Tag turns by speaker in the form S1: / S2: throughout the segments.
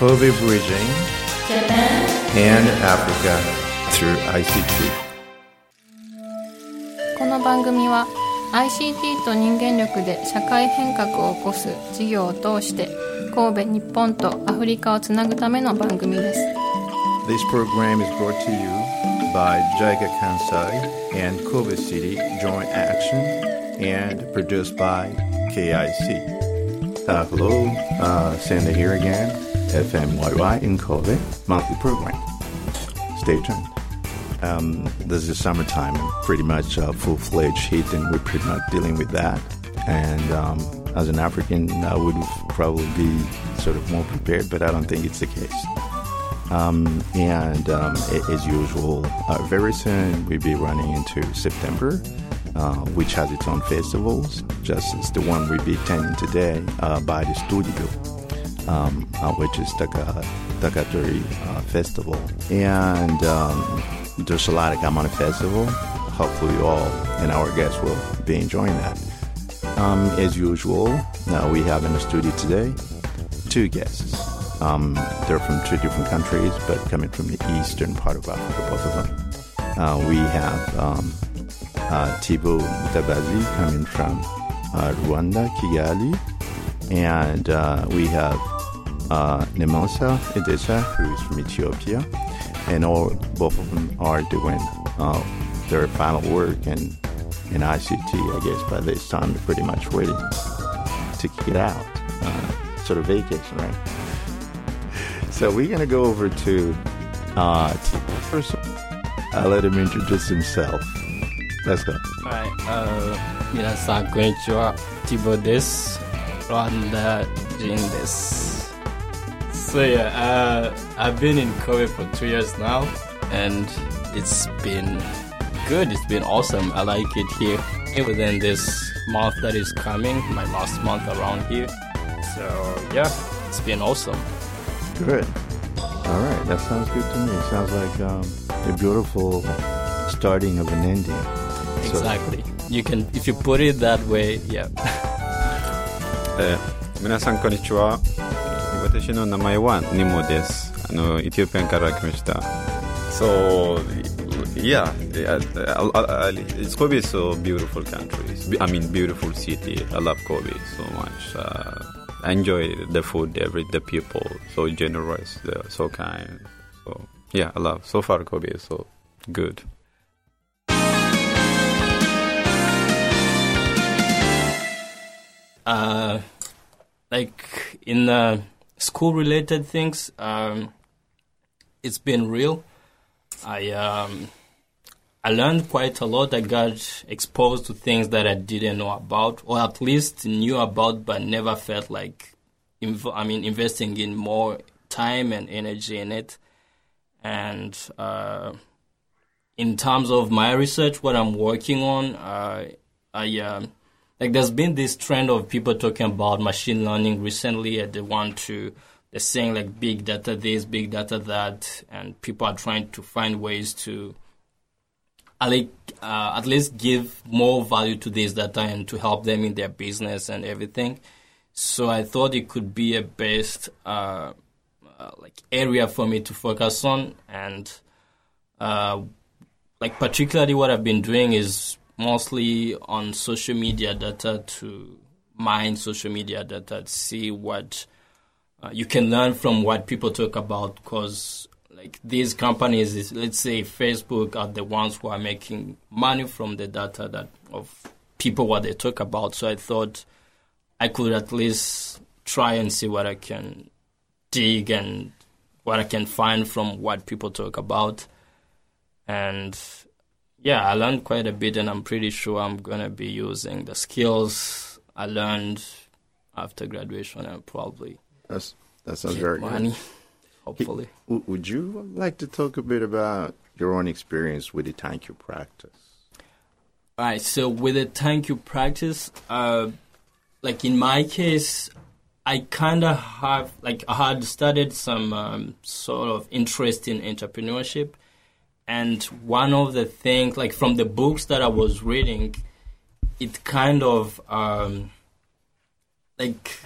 S1: Kobe Bridging
S2: Japan
S1: and Africa through ICT.
S3: この番組は ICT と人間力で社会変革を起こす事業を通して神戸日本とアフリカをつなぐための番組です
S1: This program is brought to you by JICA Kansai and Kobe City Joint Action and produced by KIC. Uh, hello, uh, Sander here again, FMYY in Kobe, monthly program. Stay tuned. Um, this is summertime, pretty much uh, full-fledged heat, and we're pretty much dealing with that. And um, as an African, I would probably be sort of more prepared, but I don't think it's the case. Um, and um, as usual, uh, very soon we'll be running into September, uh, which has its own festivals, just as the one we'll be attending today uh, by the studio, um, uh, which is Taka, Takatori uh, Festival. And um, there's a lot of Gamana Festival. Hopefully, you all and our guests will be enjoying that. Um, as usual, now we have in the studio today two guests. Um, they're from two different countries, but coming from the eastern part of Africa, both of them. Uh, we have um, uh, Thibaut coming from uh, Rwanda, Kigali, and uh, we have uh, Nemosa Edesha, who is from Ethiopia, and all both of them are doing uh, their final work in in ICT. I guess by this time they're pretty much waiting to get out, uh, sort of vacation, right? So we're gonna go over to uh, Thibaut first. I'll let him introduce himself. Let's go.
S4: はい、あ皆さんこんにちは、ティボです。Rwanda Jin です。 So yeah, uh, I've been in Kobe for two years now, and it's been good. It's been awesome. I like it here. Within this month that is coming, my last month around here. So yeah, it's been awesome.
S1: Good. All right, that sounds good to me. Sounds like um, a beautiful starting of an ending. So-
S4: Exactly. You can, if you put it that way, yeah.
S5: えー皆さんこんにちは 私の名前はニモですあのエチオピアンから来ました So yeah, yeah I, I, I, it's Kobe is so beautiful country I mean beautiful city I love Kobe so much uh, I enjoy the food every the people so generous they're so kind so yeah I love so far Kobe is so good
S4: uh, like in uh, school related things, um, it's been real. I um, I learned quite a lot. I got exposed to things that I didn't know about, or at least knew about, but never felt like, inv- I mean, investing in more time and energy in it. And uh, in terms of my research, what I'm working on, uh, I um, like there's been this trend of people talking about machine learning recently, and they want to they're saying like big data this, big data that, and people are trying to find ways to uh, like uh, at least give more value to this data and to help them in their business and everything. So I thought it could be a best uh, uh, like area for me to focus on and uh, like particularly what I've been doing is mostly on social media data to mine social media data to see what uh, you can learn from what people talk about. Because like these companies is, let's say facebook are the ones who are making money from the data that of people what they talk about. So i thought i could at least try and see what i can dig and what i can find from what people talk about. And yeah, I learned quite a bit, and I'm pretty sure I'm gonna be using the skills I learned after graduation and probably
S1: That's that sounds very
S4: money.
S1: good.
S4: Hopefully,
S1: would you like to talk a bit about your own experience with the thank you practice?
S4: all right. So with the thank you practice, uh, like in my case, I kind of have like I had started some um, sort of interest in entrepreneurship, and one of the things like from the books that I was reading, it kind of um, like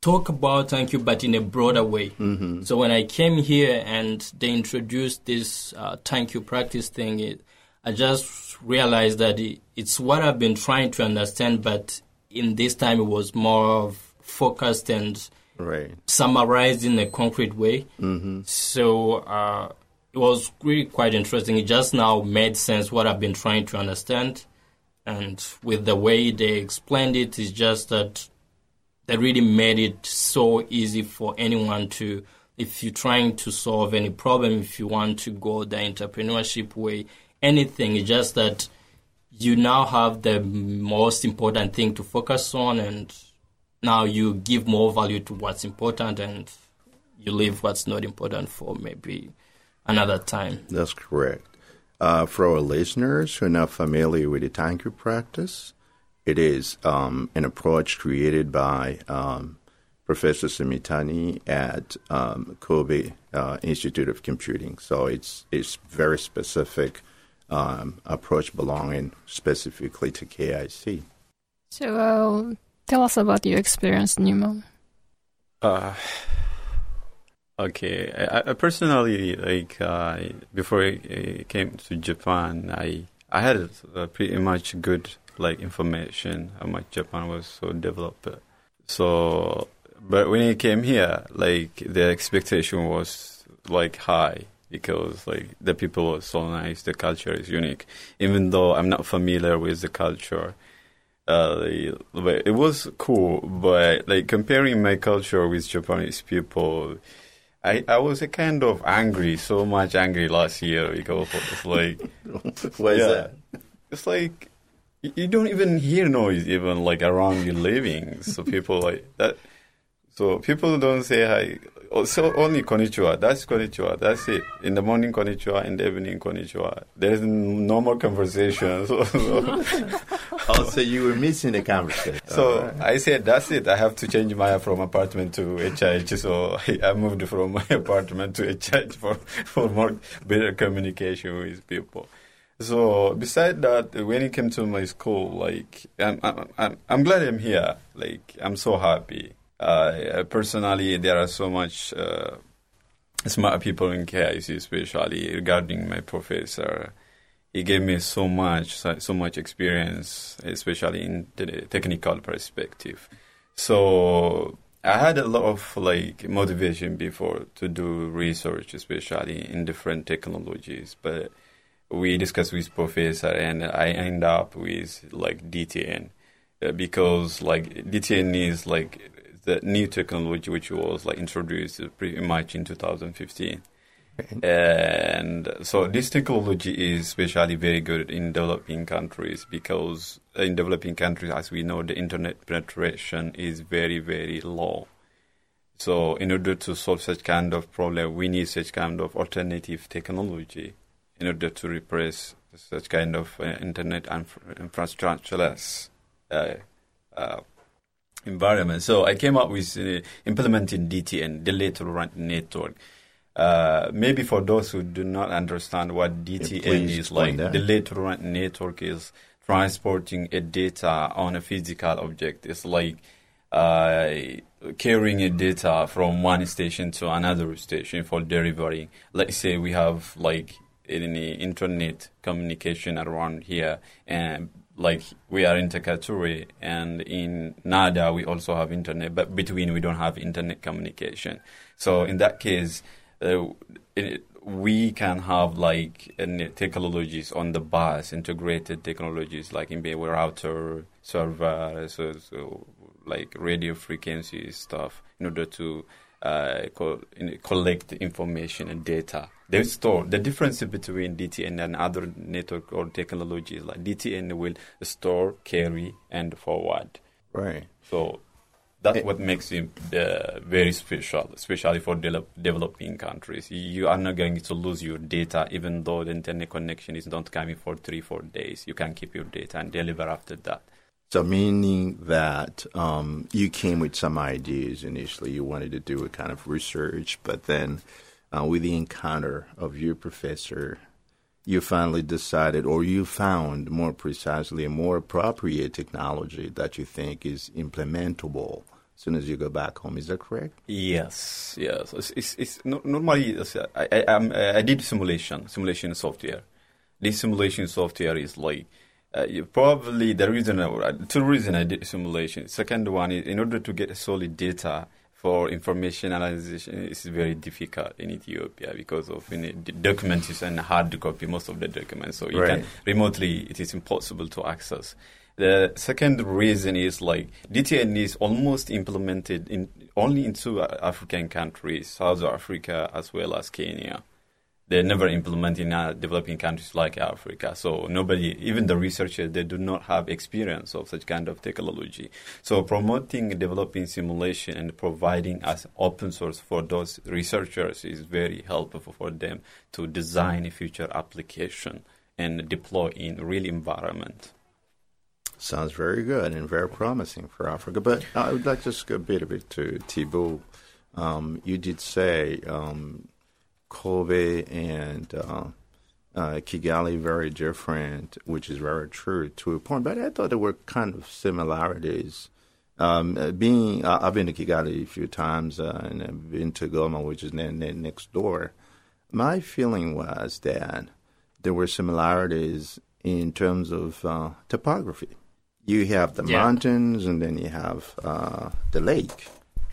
S4: talk about thank you, but in a broader way.
S1: Mm-hmm.
S4: So when I came here and they introduced this uh, thank you practice thing, it, I just realized that it, it's what I've been trying to understand, but in this time it was more of focused and
S1: Right.
S4: summarized in a concrete way.
S1: Mm-hmm.
S4: So uh, it was really quite interesting. It just now made sense what I've been trying to understand, and with the way they explained it, it's just that they really made it so easy for anyone to. If you're trying to solve any problem, if you want to go the entrepreneurship way, anything, it's just that you now have the most important thing to focus on, and now you give more value to what's important and you leave what's not important for maybe another time.
S1: That's correct. Uh, for our listeners who are not familiar with the thank you practice, it is um, an approach created by um, Professor Simitani at um, Kobe uh, Institute of Computing. So it's it's very specific um, approach belonging specifically to KIC.
S3: So, uh, tell us about your experience, Nemo.
S5: Uh, okay, I, I personally like uh, before I came to Japan, I I had pretty much good like information how much Japan was so developed. So, but when I came here, like the expectation was like high because like the people are so nice, the culture is unique. Even though I'm not familiar with the culture, uh, but it was cool. But like comparing my culture with Japanese people, I I was a kind of angry, so much angry last year because it's like
S1: Why is
S5: yeah,
S1: that?
S5: it's like you you don't even hear noise even like around you living. So people like that. So people don't say hi. Oh, So only konnichiwa. That's konnichiwa. That's it. In the morning konnichiwa. In the evening konnichiwa. There's no more conversation. So, so,
S1: Oh, so you were missing the conversation.
S5: so
S1: right.
S5: I said that's it. I have to change my from apartment to HH. So I, moved from my apartment to HH for for more better communication with people. So beside that, when it came to my school, like I'm I'm I'm, I'm glad I'm here. Like I'm so happy. Uh, personally, there are so much uh, smart people in KIC, especially regarding my professor. He gave me so much, so, so much experience, especially in the technical perspective. So I had a lot of like motivation before to do research, especially in different technologies. But we discussed with professor, and I end up with like DTN uh, because like DTN is like the new technology which was like introduced pretty much in 2015. And so this technology is especially very good in developing countries because in developing countries, as we know, the internet penetration is very, very low. So in order to solve such kind of problem, we need such kind of alternative technology in order to replace such kind of uh, internet infra- infrastructureless uh, uh, environment. So I came up with uh, implementing DTN, Delay Tolerant Network. Uh, maybe for those who do not understand what DTN
S1: please
S5: is like,
S1: that.
S5: delay tolerant network is transporting a data on a physical object. It's like uh, carrying a data from one station to another station for delivery. Let's say we have like any internet communication around here, and like we are in Takatori and in Nada we also have internet, but between we don't have internet communication. So in that case, uh, it, we can have like uh, technologies on the bus, integrated technologies like in the router, server, so, so like radio frequency stuff in order to uh, co- collect information and data. They store the difference between DTN and other network or technologies like DTN will store, carry, and forward.
S1: Right.
S5: So that's
S1: Eh.
S5: what makes it uh, very special, especially for de- developing countries. You are not going to lose your data, even though the internet connection is not coming for three, four days. You can keep your data and deliver after that.
S1: So, meaning that um, you came with some ideas initially, you wanted to do a kind of research, but then uh, with the encounter of your professor, you finally decided, or you found more precisely, a more appropriate technology that you think is implementable as soon as you go back home. Is that correct?
S5: Yes, yes. It's, it's, it's normally I, I, I did simulation, simulation software. This simulation software is like uh, you probably the reason uh, two reason I did simulation. Second one is in order to get solid data for information analysis is very difficult in Ethiopia because of you know, the documents is in hard to copy most of the documents, so you
S1: Right.
S5: can remotely it is impossible to access. The second reason is like DTN is almost implemented in only in two uh, African countries, South Africa as well as Kenya. They're never implemented in uh, developing countries like Africa. So nobody, even the researchers, they do not have experience of such kind of technology. So promoting developing simulation and providing as open source for those researchers is very helpful for them to design a future application and deploy in real environment.
S1: Sounds very good and very promising for Africa. But I would like to just go a bit of it to Thibault. Um, you did say um, Kobe and uh, uh, Kigali very different, which is very true to a point. But I thought there were kind of similarities. Um, uh, being, uh, I've been to Kigali a few times, uh, and I've been to Goma, which is ne- ne- next door. My feeling was that there were similarities in terms of uh, topography. You have the
S4: Yeah.
S1: mountains, and then you have uh, the lake.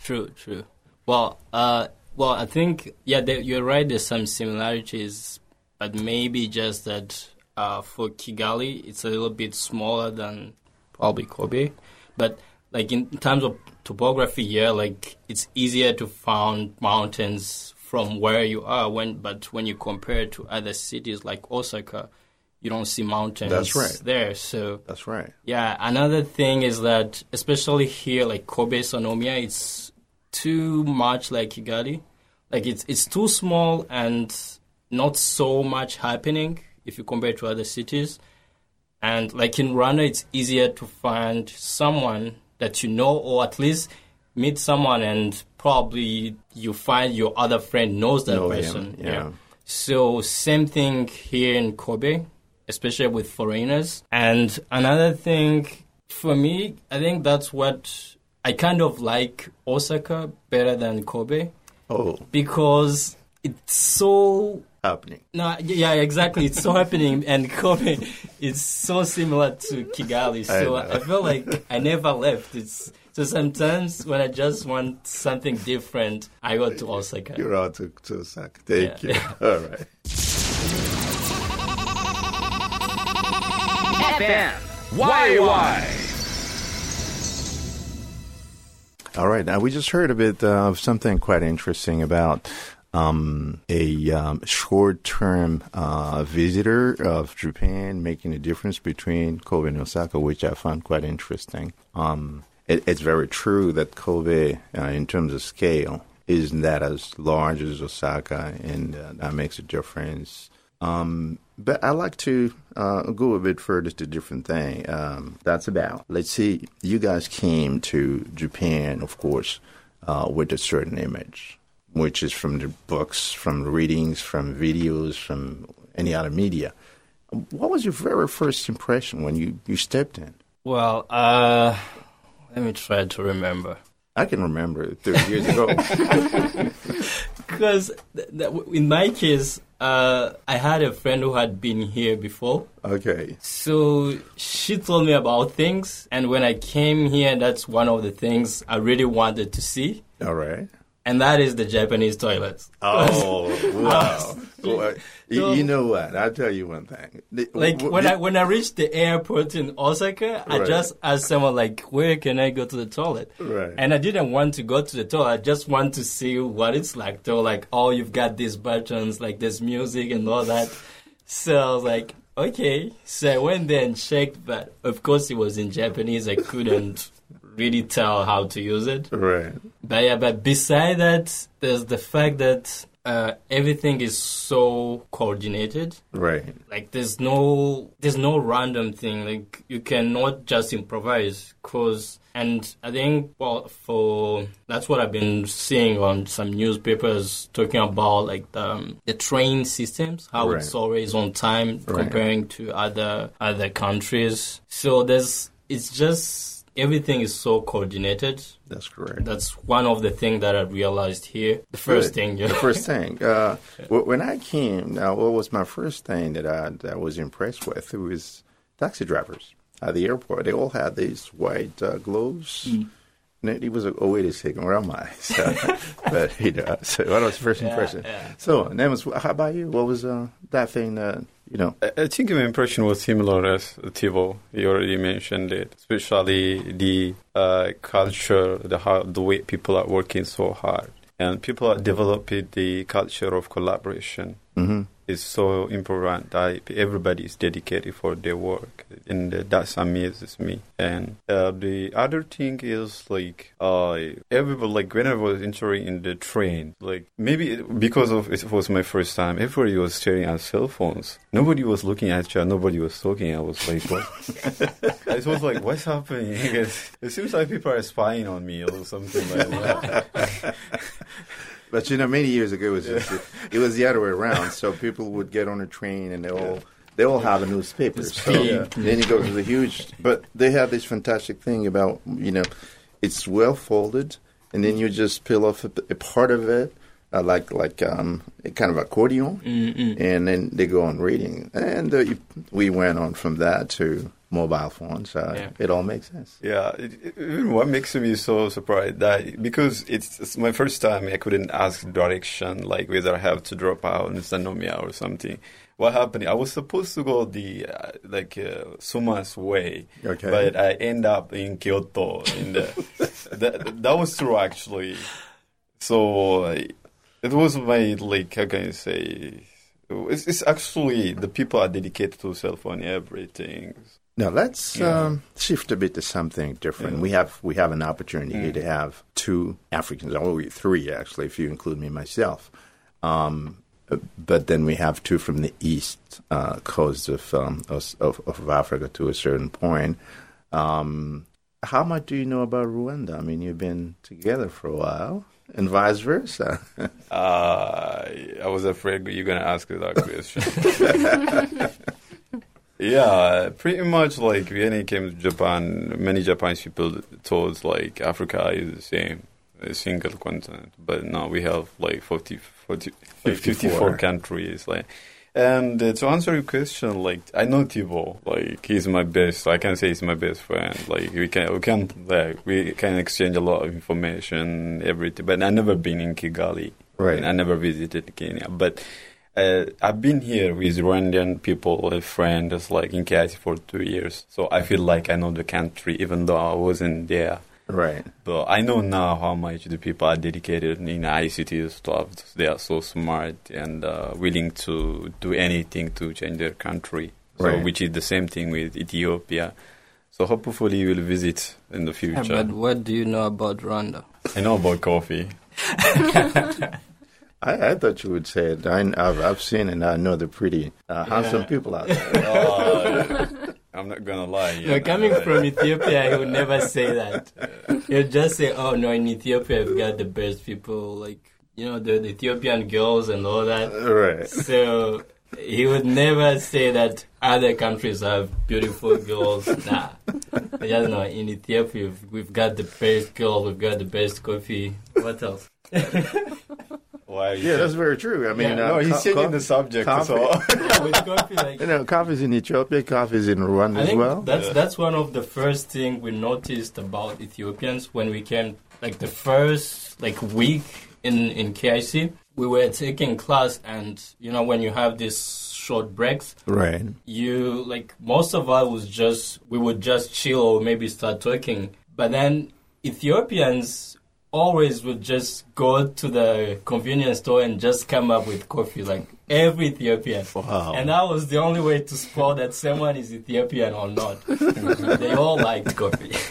S4: True, true. Well, uh, well, I think yeah, there, you're right. There's some similarities, but maybe just that uh, for Kigali, it's a little bit smaller than probably Kobe. But like in terms of topography, yeah, like it's easier to find mountains from where you are. When but when you compare it to other cities like Osaka, you don't see mountains.
S1: That's right.
S4: there. So
S1: That's right.
S4: yeah, another thing is that especially here, like Kobe Sannomiya, it's too much like Kigali. Like it's it's too small and not so much happening if you compare it to other cities. And like in Rwanda, it's easier to find someone that you know, or at least meet someone, and probably you find your other friend knows that
S1: Know
S4: person.
S1: yeah.
S4: So same thing here in Kobe, especially with foreigners. And another thing for me, I think that's what I kind of like Osaka better than Kobe
S1: Oh,
S4: because it's so
S1: happening.
S4: no, yeah, exactly. It's so happening, and Kobe is so similar to Kigali. So
S1: I
S4: I, feel like I never left. It's so sometimes when I just want something different, I go to Osaka.
S1: You're out to, to Osaka. Thank
S4: Yeah.
S1: you. All right.
S2: FM YY.
S1: All right. Now, we just heard a bit uh, of something quite interesting about um, a um, short term uh, visitor of Japan making a difference between Kobe and Osaka, which I found quite interesting. Um, it, it's very true that Kobe, uh, in terms of scale, isn't that as large as Osaka, and uh, that makes a difference. Um, but I like to uh, go a bit further to a different thing. Um, that's about. Let's see. You guys came to Japan, of course, uh, with a certain image, which is from the books, from readings, from videos, from any other media. What was your very first impression when you, you stepped in?
S4: Well, uh, let me try to remember.
S1: I can remember 30 years ago.
S4: Because th- th- in my case, uh, I had a friend who had been here before.
S1: okay.
S4: So she told me about things, and when I came here, that's one of the things I really wanted to see,
S1: All right.
S4: And that is the Japanese toilets.
S1: Oh, wow. Uh, well, uh, you,
S4: So-
S1: you know what? I'll tell you one thing. The-
S4: Like
S1: w-
S4: when I when I reached the airport in Osaka, I
S1: Right.
S4: just asked someone like, "Where can I go to the toilet?"
S1: Right.
S4: And I didn't want to go to the toilet. I just want to see what it's like. Were like, "Oh, you've got these buttons, like there's music and all that." So I was like, "Okay." So I went there and checked, but of course it was in Japanese. I couldn't really tell how to use it.
S1: Right.
S4: But yeah, but beside that, there's the fact that uh, everything is so coordinated
S1: Right.
S4: like there's no there's no random thing like you cannot just improvise cause and i think well for that's what i've been seeing on some newspapers talking about like the, um, the train systems how
S1: Right.
S4: it's always on time
S1: Right.
S4: comparing to other other countries so there's it's just everything is so coordinated.
S1: That's correct.
S4: That's one of the things that I realized here. The first
S1: Good.
S4: thing,
S1: The first thing. Uh, wh- when I came, now what was my first thing that I that I was impressed with? It was taxi drivers at the airport. They all had these white uh, gloves. And it, was like, oh wait a second, where am I? So, but you know, so what was the first
S4: Yeah,
S1: impression?
S4: yeah.
S1: So, and then was how about you? What was uh, that thing that you know?
S5: I think my impression was similar as Thibaut. You already mentioned it, especially the uh, culture, the how the way people are working so hard, and people are developing the culture of collaboration.
S1: hmm
S5: is so important that everybody is dedicated for their work, and that amazes me. And uh, the other thing is like uh, everybody like when I was entering in the train, like maybe it- because of it was my first time, everybody was staring at cell phones. Nobody was looking at other. Nobody was talking. I was like, what? it was like, what's happening? it seems like people are spying on me or something like that.
S1: But you know, many years ago, it was just, it was the other way around. So people would get on a train and they all they all have a newspaper. So
S4: big.
S1: then you go to the huge. But they have this fantastic thing about you know, it's well folded, and then you just peel off a, a part of it, uh, like like um, a kind of accordion,
S4: Mm-mm.
S1: and then they go on reading. And uh, we went on from that to mobile phones. Uh,
S4: Yeah.
S1: It all makes sense.
S5: Yeah, it, it, even what makes me so surprised that because it's, it's my first time, I couldn't ask direction, like whether I have to drop out in Sannomiya or something. What happened? I was supposed to go the uh, like uh, Suma's way,
S1: Okay.
S5: but I end up in Kyoto. In the that that was true actually. So uh, it was my like how can I say? It's, it's actually the people are dedicated to cell phone everything.
S1: Now let's
S5: Yeah.
S1: um, shift a bit to something different.
S5: Yeah.
S1: We have we have an opportunity
S5: Mm.
S1: to have two Africans, or three actually, if you include me myself. Um, but then we have two from the east uh, coast of, um, of of of Africa to a certain point. Um, how much do you know about Rwanda? I mean, you've been together for a while, and vice versa.
S5: Uh, I was afraid you're gonna ask that question. yeah, pretty much like when it came to Japan, many Japanese people thought like Africa is the same, a single continent. But now we have like 40, 40 like 54
S1: 54.
S5: countries. Like, and uh, to answer your question, like I know Thibaut, like he's my best. I can say he's my best friend. Like we can, we can, like we can exchange a lot of information, everything. But I never been in Kigali.
S1: Right.
S5: I never visited Kenya, but uh, I've been here with Rwandan people, a friend that's like in KIT for two years. So I feel like I know the country, even though I wasn't there.
S1: right.
S5: But I know now how much the people are dedicated in ICT stuff. They are so smart and uh, willing to do anything to change their country. So,
S1: Right.
S5: which is the same thing with Ethiopia. So hopefully you will visit in the
S4: Yeah,
S5: future.
S4: but what do you know about Rwanda?
S5: I know about coffee.
S1: I, I thought you would say it. I, have I've seen and I know the pretty uh, handsome
S4: Yeah.
S1: people out there.
S5: Uh, I'm not gonna lie.
S4: No,
S5: yeah.
S4: coming from Ethiopia, he would never say that. He'll just say, "Oh no, in Ethiopia we've got the best people, like you know, the, the Ethiopian girls and all that."
S1: right.
S4: So he would never say that other countries have beautiful girls. Nah, I just know in Ethiopia we've, we've got the best girls, we've got the best coffee. What else?
S5: Why?
S1: Yeah, that's very true. I mean,
S4: Yeah,
S1: uh,
S5: no, he's
S1: co-
S5: changing
S1: co-
S5: the subject.
S1: coffee.
S5: So.
S4: Yeah, with coffee, like
S1: You know, coffee's in Ethiopia, coffee's in Rwanda
S4: I
S1: as well.
S4: that's
S5: Yeah.
S4: that's one of the first thing we noticed about Ethiopians when we came. Like the first like week in in KIC, we were taking class, and you know when you have these short breaks,
S1: Right.
S4: you like most of us was just we would just chill or maybe start talking. But then Ethiopians always would just go to the convenience store and just come up with coffee like every Ethiopian.
S1: Wow.
S4: And that was the only way to spot that someone is Ethiopian or not. they all liked coffee.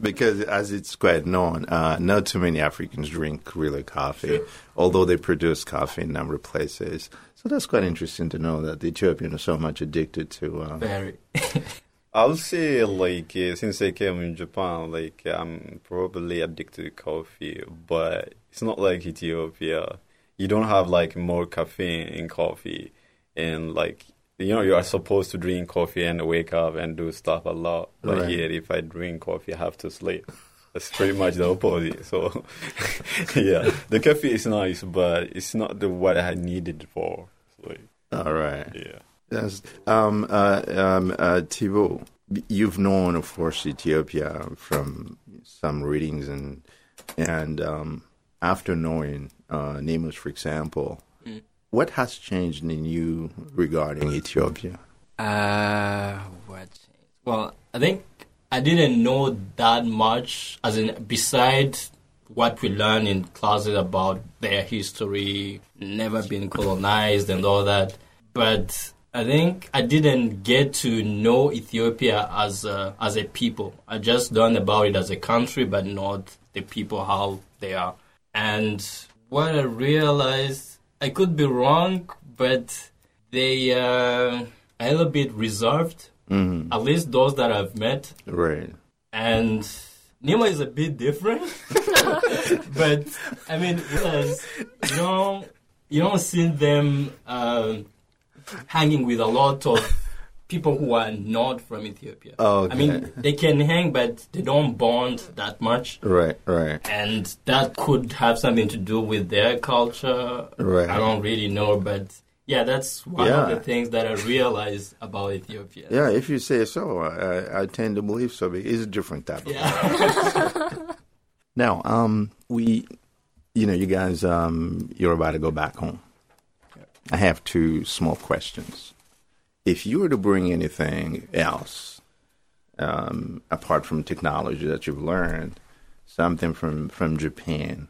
S1: Because as it's quite known, uh, not too many Africans drink really coffee, although they produce coffee in a number of places. So that's quite interesting to know that the Ethiopians are so much addicted to. Uh,
S4: Very.
S5: I'll say, like, uh, since I came in Japan, like, I'm probably addicted to coffee, but it's not like Ethiopia. You don't have, like, more caffeine in coffee. And, like, you know, you are supposed to drink coffee and wake up and do stuff a lot. But
S1: Right.
S5: here, if I drink coffee, I have to sleep. That's pretty much the opposite. So, yeah, the coffee is nice, but it's not the what I needed for. So,
S1: All right.
S5: yeah.
S1: Yes. Um, uh, um, uh, Thibault, you've known, of course, Ethiopia from some readings, and and um, after knowing uh, Nemus, for example, what has changed in you regarding Ethiopia?
S4: Uh, what? Well, I think I didn't know that much, as in, beside what we learn in classes about their history, never been colonized and all that. But I think I didn't get to know Ethiopia as a, as a people. I just learned about it as a country, but not the people how they are. And what I realized, I could be wrong, but they uh, a little bit reserved.
S1: Mm-hmm.
S4: At least those that I've met,
S1: Right.
S4: and Nima is a bit different. but I mean, you don't you don't see them um, hanging with a lot of people who are not from Ethiopia.
S1: Oh,
S4: I mean, they can hang, but they don't bond that much.
S1: Right. Right.
S4: And that could have something to do with their culture.
S1: Right.
S4: I don't really know, but yeah, that's one of the things that I realize about Ethiopia.
S1: Yeah, if you say so, I, I tend to believe so. It's a different type of.
S4: Yeah.
S1: Now, um, we, you know, you guys, um, you're about to go back home. I have two small questions. If you were to bring anything else, um, apart from technology that you've learned, something from from Japan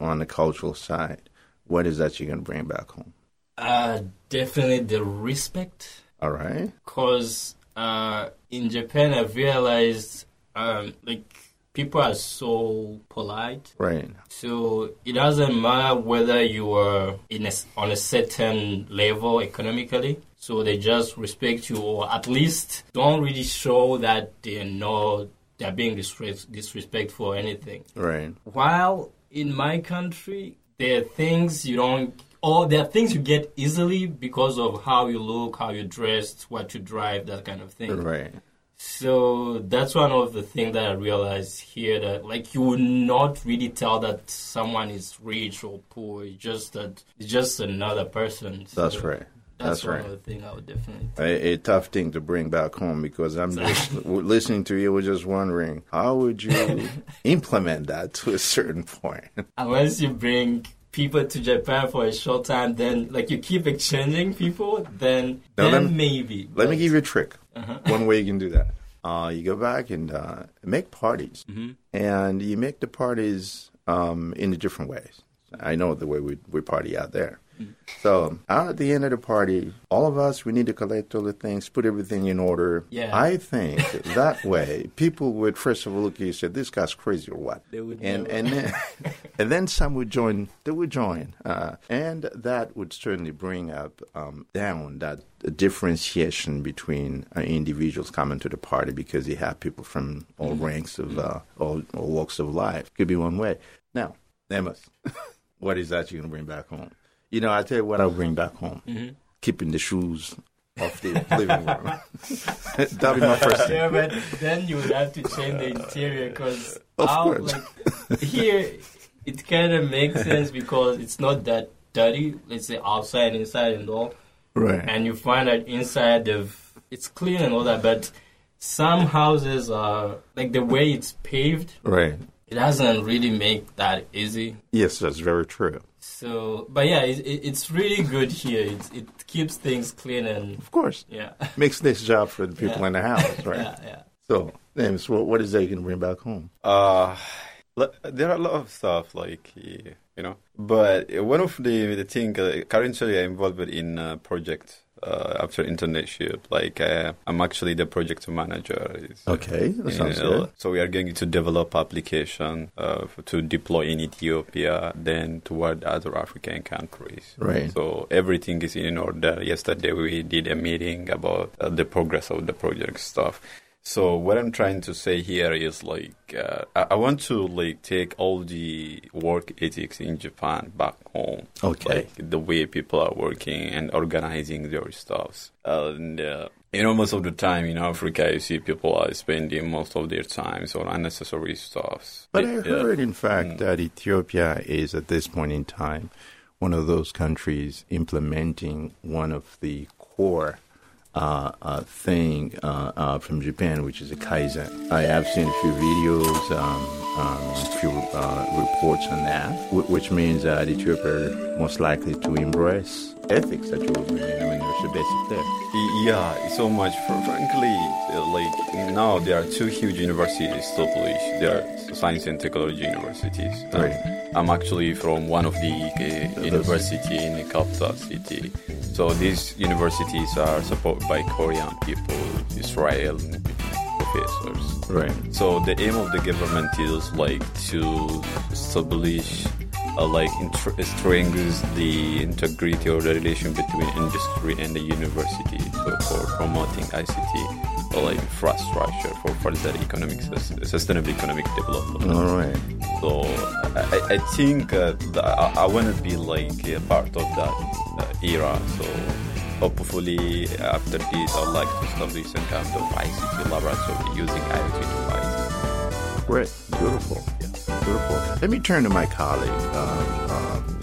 S1: on the cultural side, what is that you're going to bring back home?
S4: Uh, definitely the respect.
S1: All right.
S4: Because uh, in Japan, I've realized um, like people are so polite.
S1: Right.
S4: So it doesn't matter whether you are in a, on a certain level economically. So they just respect you, or at least don't really show that they know they're being disres- disrespectful or anything.
S1: Right.
S4: While in my country, there are things you don't, or there are things you get easily because of how you look, how you dress, what you drive, that kind of thing.
S1: Right.
S4: So that's one of the things that I realized here that like you would not really tell that someone is rich or poor. It's just that it's just another person. So
S1: That's right.
S4: That's,
S1: That's
S4: one
S1: right.
S4: of the things I would definitely.
S1: a, a tough thing to bring back home because I'm just listening to you. We're just wondering how would you implement that to a certain point.
S4: Unless you bring people to Japan for a short time, then like you keep exchanging people, then
S1: Now,
S4: then
S1: let me-
S4: maybe.
S1: Let me give you a trick. One way you can do that. Uh, you go back and uh, make parties, and you make the parties um, in the different ways. I know the way we, we party out there. So out at the end of the party, all of us we need to collect all the things, put everything in order.
S4: Yeah.
S1: I think that way people would first of all look at you and say, "This guy's crazy or what?"
S4: They would
S1: and and then and then some would join. They would join, uh, and that would certainly bring up um, down that differentiation between uh, individuals coming to the party because you have people from all ranks of uh, all, all walks of life. Could be one way. Now, Amos, what is that you're gonna bring back home? You know, I tell you what I'll bring back home. Mm-hmm. Keeping the shoes off the living room. That'll be my first thing.
S4: Yeah, but then you would have to change the interior because like here it kind of makes sense because it's not that dirty. Let's say outside, inside, and all,
S1: Right.
S4: and you find that inside of it's clean and all that. But some houses are like the way it's paved.
S1: Right.
S4: It doesn't really make that easy.
S1: Yes, that's very true.
S4: So, but yeah, it, it, it's really good here. It, it keeps things clean and
S1: Of course.
S4: yeah,
S1: Makes this job for the people
S4: Yeah.
S1: in the house, right?
S4: yeah, yeah.
S1: So, Amos, what, what is that you can bring back home?
S5: Uh, there are a lot of stuff like uh, you know, but one of the the thing uh, currently I'm involved in a project uh, after internship. Like uh, I'm actually the project manager. It's,
S1: Okay, that sounds
S5: know,
S1: good.
S5: So we are going to develop application uh, to deploy in Ethiopia, then toward other African countries.
S1: Right.
S5: So everything is in order. Yesterday we did a meeting about uh, the progress of the project stuff. So what I'm trying to say here is like uh, I, I want to like take all the work ethics in Japan back home.
S1: Okay.
S5: Like the way people are working and organizing their stuffs. And uh, you know, most of the time in Africa, you see people are spending most of their time on unnecessary stuffs.
S1: But I
S5: Yeah.
S1: heard, in fact,
S5: Mm.
S1: that Ethiopia is at this point in time one of those countries implementing one of the core uh, uh, thing uh, uh, from Japan, which is a kaizen. I have seen a few videos, um, um, a few uh, reports on that, wh- which means that Ethiopia are most likely to embrace ethics that you were bringing. I mean, there's a basic there.
S5: Yeah, so much. For, frankly, uh, like now there are two huge universities established. There are science and technology universities. Um,
S1: Right.
S5: I'm actually from one of the uh, university in the capital city. So these universities are supported by Korean people, Israel professors.
S1: Right.
S5: So the aim of the government is like to establish, uh, like strengthens the integrity or the relation between industry and the university. So for promoting ICT, or like infrastructure for further economic sus- sustainable economic development.
S1: All right.
S5: So I, I- think uh, I, I want to be like a part of that uh, era. So hopefully after this, I'd like to establish some kind of ICT laboratory using IoT devices.
S1: Great, beautiful, Let me turn to my colleague. Um, um,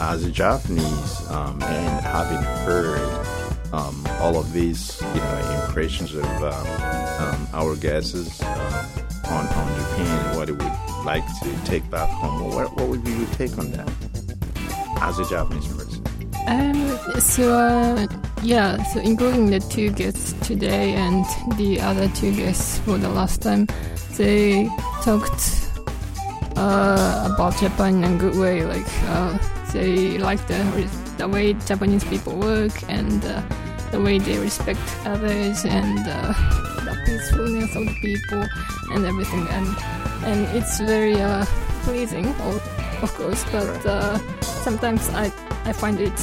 S1: as a Japanese, um, and having heard um, all of these, you know, impressions of um, um, our guesses on on Japan what it would like to take back home, what what would be your take on that? As a Japanese person,
S3: Um, so uh, yeah, so including the two guests today and the other two guests for the last time, they talked uh, about Japan in a good way. Like uh, they like the the way Japanese people work and uh, the way they respect others and uh, the peacefulness of the people and everything. And and it's very uh, pleasing, of, of course. But uh, sometimes I I find it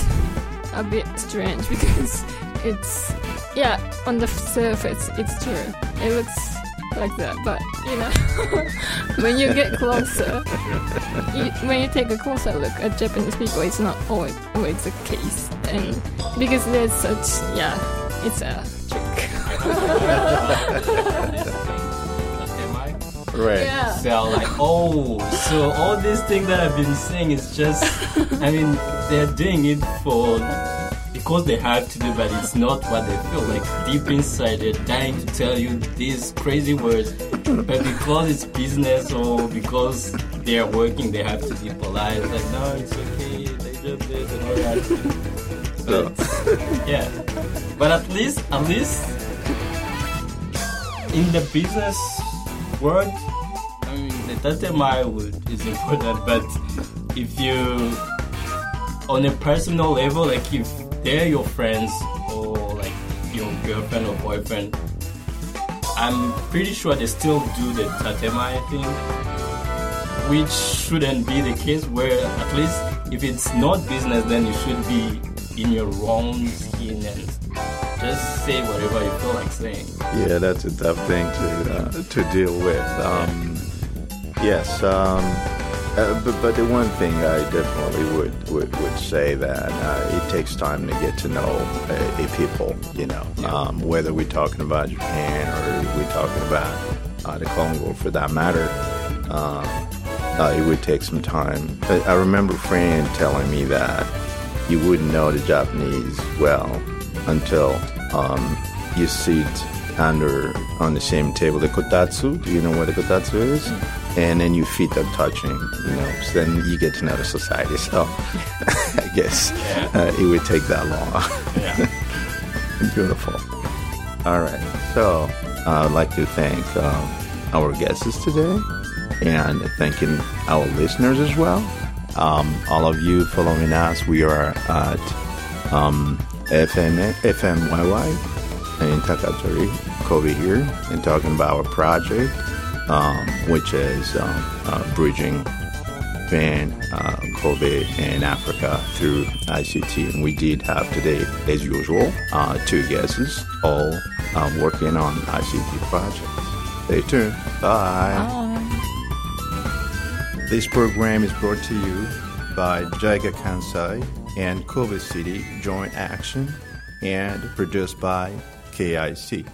S3: a bit strange because it's yeah on the surface it's true it looks like that but you know when you get closer you, when you take a closer look at japanese people it's not always, always the case. And because there's such yeah it's a trick.
S1: Right?
S3: yeah.
S4: They're like, oh, so all these things that I've been saying is just, I mean, they're doing it for, because they have to do, but it's not what they feel. Like deep inside, they're dying to tell you these crazy words, but because it's business or because they're working, they have to be polite. Like, no, it's okay, they just this and all that. But, yeah. But at least, at least, in the business world, I mean, the tatemae would is important, but if you, on a personal level, like if they're your friends or like your girlfriend or boyfriend, I'm pretty sure they still do the tatemae thing, which shouldn't be the case. Where at least if it's not business, then you should be in your own skin and just say whatever you feel like saying.
S1: Yeah, that's a tough thing to uh, to deal with. Um, yes, um, uh, but but the one thing I definitely would would, would say that uh, it takes time to get to know a, a people. You know, um, whether we're talking about Japan or we're talking about uh, the Congo, for that matter. Um, uh, it would take some time. I, I remember a friend telling me that you wouldn't know the Japanese well until um, you sit under on the same table. The kotatsu, do you know what a kotatsu is? And then your feet are touching, you know. So then you get to know the society. So I guess uh, it would take that long. Beautiful. All right. So uh, I'd like to thank um, our guests today and thanking our listeners as well. Um, all of you following us, we are at um, FM, FMYY in Takatori, Kobe here, and talking about our project, um, which is um, uh, bridging Japan, uh, Kobe, and Africa through ICT. And we did have today, as usual, uh, two guests, all I'm working on ICT projects. Stay tuned. Bye.
S3: Bye.
S1: This program is brought to you by JICA Kansai and Kobe City Joint Action and produced by KIC.